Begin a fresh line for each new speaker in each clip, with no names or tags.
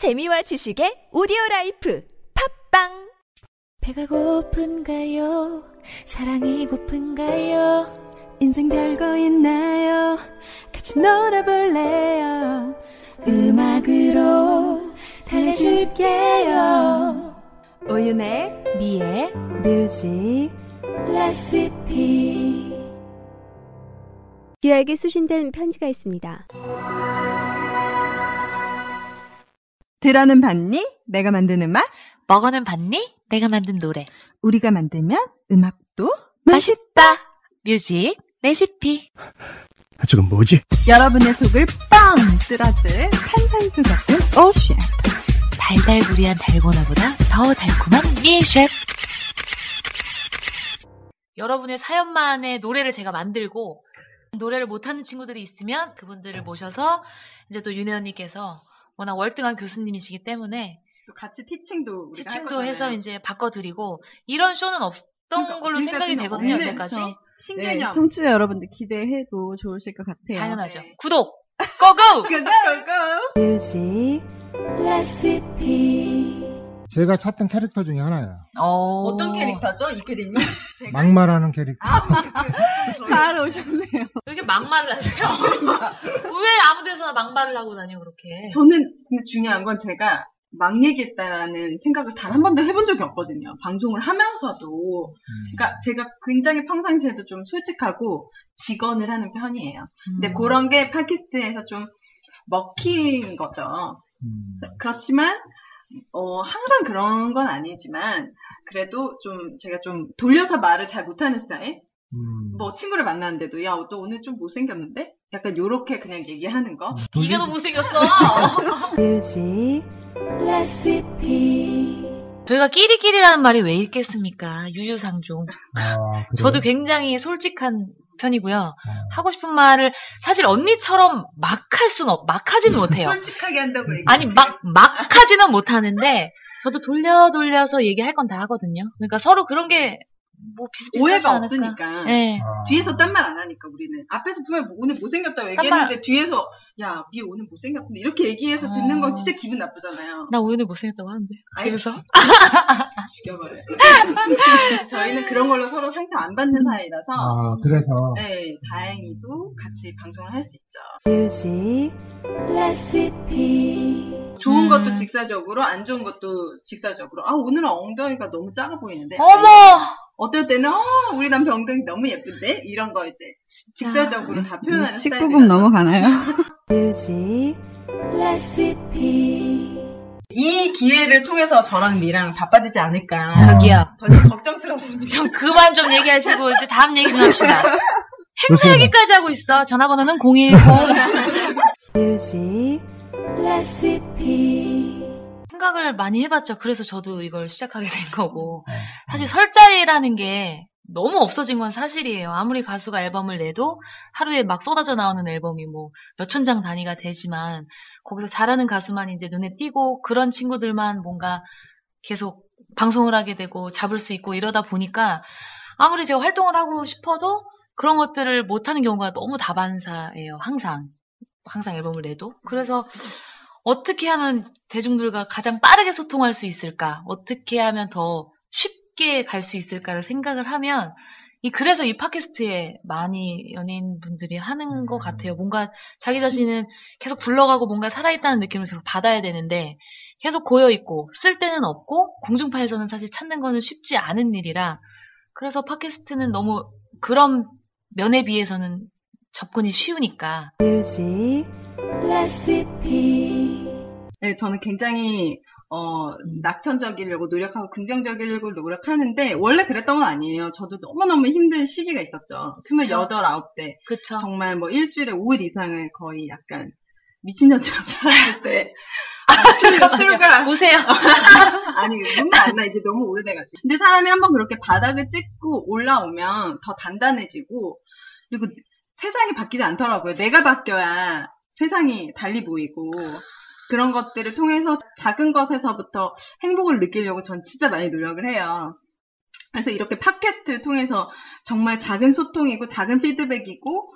재미와 지식의 오디오 라이프 팟빵 배가 고픈가요? 사랑이 고픈가요? 인생 별거 있나요? 같이 놀아볼래요? 음악으로 달래줄게요. 오윤혜 미의 뮤직 레시피
귀하게 수신된 편지가 있습니다.
들어는 봤니? 내가 만든 음악?
먹어는 봤니? 내가 만든 노래.
우리가 만들면 음악도
맛있다. 뮤직 레시피.
아, 저건 뭐지?
여러분의 속을 뻥 뚫어줄 탄산수 같은 오셰프.
달달구리한 달고나보다 더 달콤한 미셰프. 여러분의 사연만의 노래를 제가 만들고 노래를 못하는 친구들이 있으면 그분들을 모셔서 이제 또 윤혜 언니께서 워낙 월등한 교수님이시기 때문에
또 같이 티칭도
티칭도. 해서 이제 바꿔드리고 이런 쇼는 없던
그러니까
걸로 생각이 되거든요,
없는
여태까지.
저 신개념.
네, 청취자 여러분들 기대해도 좋으실 것 같아요.
당연하죠.
네.
구독! 고고!
고고!
뮤직 레시피
제가 찾던 캐릭터 중에 하나예요.
어...
어떤 캐릭터죠? 제가?
막말하는 캐릭터.
잘 오셨네요.
왜 이렇게 막말을 하세요? 왜 아무 데서나 막말을 하고 다녀, 그렇게?
저는 근데 중요한 건 제가 막 얘기했다라는 생각을 단 한 번도 해본 적이 없거든요. 방송을 하면서도. 그러니까 제가 굉장히 평상시에도 좀 솔직하고 직언을 하는 편이에요. 근데
음.
그런 게 팟캐스트에서 좀 먹힌 거죠.
음.
그렇지만 어, 항상 그런 건 아니지만 그래도 좀 제가 좀 돌려서 말을 잘 못하는 스타일.
음.
뭐 친구를 만났는데도 야 너 오늘 좀 못생겼는데? 약간 요렇게 그냥 얘기하는 거.
네가 너무 못생겼어.
뮤직 레시피
저희가 끼리끼리라는 말이 왜 있겠습니까? 유유상종.
아?
저도 굉장히 솔직한 편이고요.
어.
하고 싶은 말을 사실 언니처럼 막 할 수는 없, 막 하지는 못해요.
솔직하게 한다고 얘기.
아니 막 막 하지는 못하는데 저도 돌려 돌려서 얘기할 건 다 하거든요. 그러니까 서로 그런 게 뭐 비슷비슷하지
오해가
않을까.
없으니까.
네.
아.
뒤에서 딴 말 안 하니까 우리는 앞에서 분명 히 오늘 못생겼다고
딴
얘기했는데 뒤에서 야 미 오늘 못생겼던데 이렇게 얘기해서
어.
듣는 건 진짜 기분 나쁘잖아요.
나 오늘 못생겼다고 하는데.
아이,
그래서
죽여버려요. 저희는 그런 걸로 서로 상처 안 받는 사이라서
아, 그래서.
네 다행히도 같이 방송을 할 수 있죠.
뮤직 레시피
좋은
음.
것도 직설적으로 안 좋은 것도 직설적으로 아 오늘은 엉덩이가 너무 작아 보이는데
어머
어떨 때는 어 우리 남편 엉덩이 너무 예쁜데 이런 거 이제 직설적으로 다 표현하는
19금 넘어가나요?
뮤직 레시피
이 기회를 통해서 저랑 미랑 바빠지지 않을까
아.
저기요.
벌써 걱정스럽습니다.
좀 그만 좀 얘기하시고 이제 다음 얘기 좀 합시다. 행사. 얘기까지 하고 있어. 전화번호는 010.
뮤직 레시피
생각을 많이 해봤죠. 그래서 저도 이걸 시작하게 된 거고.
어.
사실 설자리라는 게 너무 없어진 건 사실이에요. 아무리 가수가 앨범을 내도 하루에 막 쏟아져 나오는 앨범이 뭐 몇천 장 단위가 되지만 거기서 잘하는 가수만 이제 눈에 띄고 그런 친구들만 뭔가 계속 방송을 하게 되고 잡을 수 있고 이러다 보니까 아무리 제가 활동을 하고 싶어도 그런 것들을 못하는 경우가 너무 다반사예요. 항상. 항상 앨범을 내도. 그래서 어떻게 하면 대중들과 가장 빠르게 소통할 수 있을까? 어떻게 하면 더 쉽게 갈 수 있을까를 생각을 하면 이 그래서 이 팟캐스트에 많이 연예인분들이 하는 것 같아요. 뭔가 자기 자신은 계속 굴러가고 뭔가 살아있다는 느낌을 계속 받아야 되는데 계속 고여 있고 쓸 데는 없고 공중파에서는 사실 찾는 거는 쉽지 않은 일이라 그래서 팟캐스트는 너무 그런 면에 비해서는 접근이 쉬우니까
뮤직 레시피
네, 저는 굉장히 어, 낙천적이려고 노력하고 긍정적이려고 노력하는데 원래 그랬던 건 아니에요. 저도 너무너무 힘든 시기가 있었죠. 28, 9대.
그쵸?
정말 뭐 일주일에 5일 이상을 거의 약간 미친년처럼 살았을 때 아, 술과
보세요.
아니 눈물 안나 이제 너무 오래돼가지고 근데 사람이 한번 그렇게 바닥을 찍고 올라오면 더 단단해지고 그리고 세상이 바뀌지 않더라고요 내가 바뀌어야 세상이 달리 보이고 그런 것들을 통해서 작은 것에서부터 행복을 느끼려고 전 진짜 많이 노력을 해요 그래서 이렇게 팟캐스트를 통해서 정말 작은 소통이고 작은 피드백이고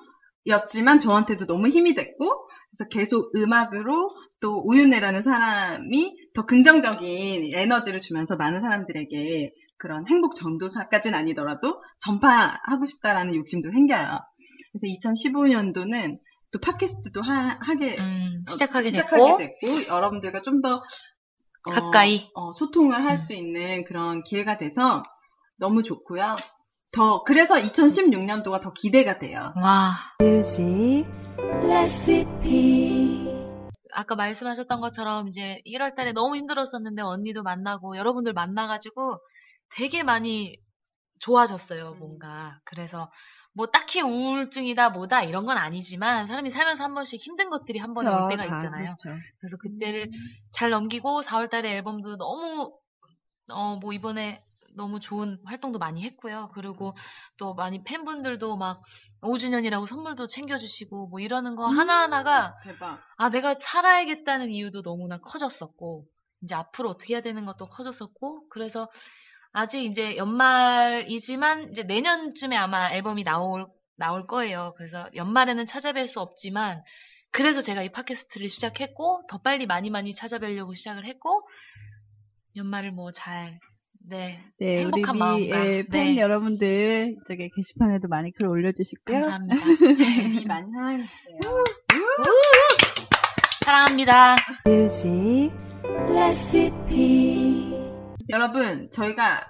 였지만 저한테도 너무 힘이 됐고 그래서 계속 음악으로 또 오윤혜라는 사람이 더 긍정적인 에너지를 주면서 많은 사람들에게 그런 행복 전도사까지는 아니더라도 전파하고 싶다라는 욕심도 생겨요. 그래서 2015년도는 또 팟캐스트도 하, 게
음, 시작하게 됐고,
시작하게 됐고 여러분들과 좀더 어,
가까이.
어, 소통을 할
음.
수 있는 그런 기회가 돼서 너무 좋고요. 더 그래서 2016년도가 더 기대가 돼요.
와,
뮤직 레시피
아까 말씀하셨던 것처럼 이제 1월 달에 너무 힘들었었는데 언니도 만나고 여러분들 만나가지고 되게 많이 좋아졌어요, 뭔가. 그래서 뭐 딱히 우울증이다 뭐다 이런 건 아니지만 사람이 살면서 한 번씩 힘든 것들이 한 번에 올 때가
다
있잖아요.
그렇죠.
그래서 그때를 잘 넘기고 4월 달에 앨범도 너무 어 뭐 이번에 너무 좋은 활동도 많이 했고요. 그리고 또 많이 팬분들도 막 5주년이라고 선물도 챙겨주시고 뭐 이러는 거 하나하나가
대박.
아, 내가 살아야겠다는 이유도 너무나 커졌었고, 이제 앞으로 어떻게 해야 되는 것도 커졌었고, 그래서 아직 이제 연말이지만, 이제 내년쯤에 아마 앨범이 나올, 나올 거예요. 그래서 연말에는 찾아뵐 수 없지만, 그래서 제가 이 팟캐스트를 시작했고, 더 빨리 많이 많이 찾아뵈려고 시작을 했고, 연말을 뭐 잘, 네.
네, 우리
행복한 마음과.
미의 팬
네.
여러분들 저기 게시판에도 많이 글 올려주시고요.
감사합니다.
이 많이 사랑해주세요.
사랑합니다.
뮤직 레시피
여러분, 저희가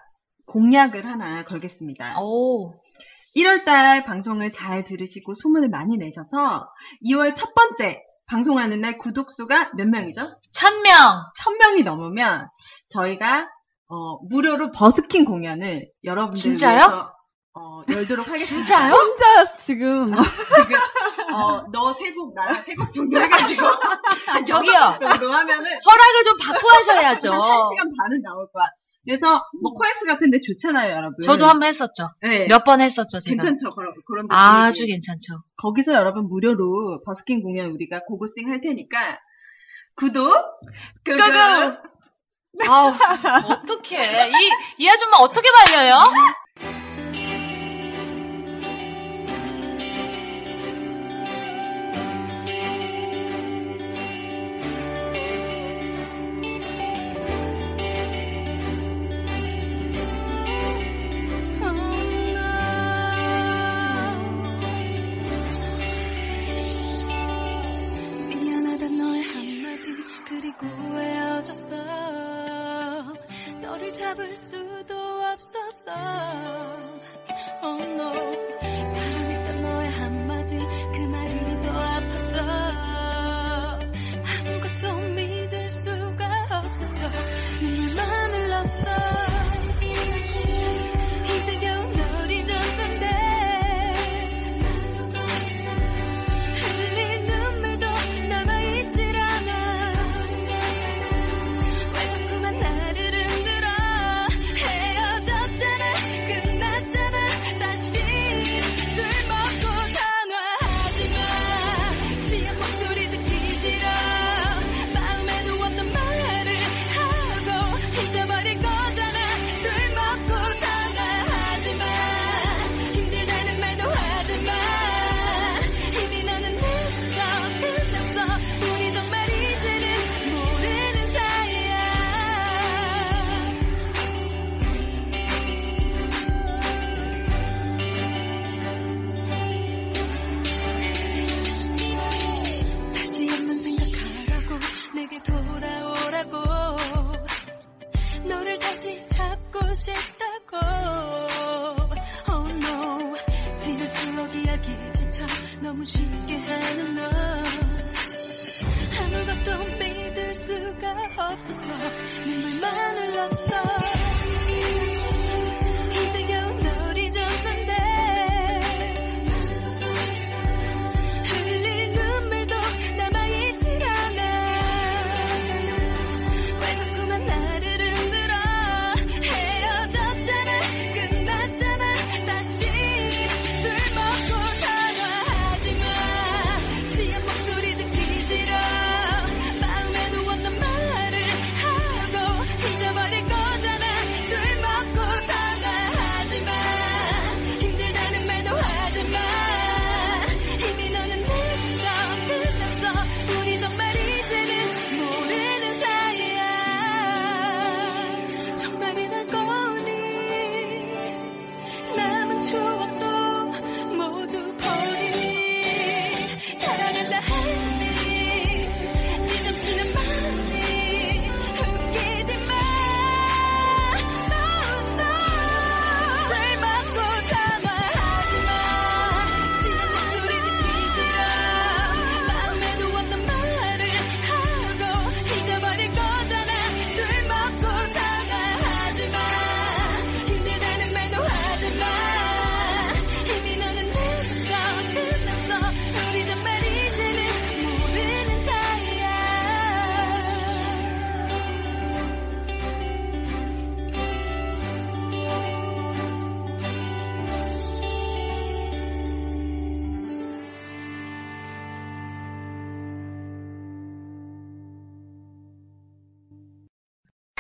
공약을 하나 걸겠습니다.
오,
1월달 방송을 잘 들으시고 소문을 많이 내셔서 2월 첫 번째 방송하는 날 구독수가 몇 명이죠?
천명!
1000명이 넘으면 저희가 어, 무료로 버스킹 공연을 여러분들
진짜요?
위해서 어, 열도록 하겠습니다.
진짜요?
혼자 지금
지금 어, 너 세곡 나랑 세곡 정도 해가지고
저기요.
정도 하면은
허락을 좀 받고 하셔야죠.
한 1시간 반은 나올 거야. 그래서 뭐 코엑스 같은 데 좋잖아요, 여러분.
저도 한 번 했었죠.
네.
몇 번 했었죠, 제가.
괜찮죠, 그런 그런
아주. 괜찮죠.
거기서 여러분 무료로 버스킹 공연 우리가 고고싱 할 테니까 구독 끄고
끄고. 아우, 어떡해. 이, 이 아줌마 어떻게 말려요?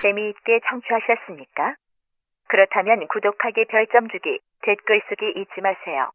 재미있게 청취하셨습니까? 그렇다면 구독하기, 별점 주기, 댓글 쓰기 잊지 마세요.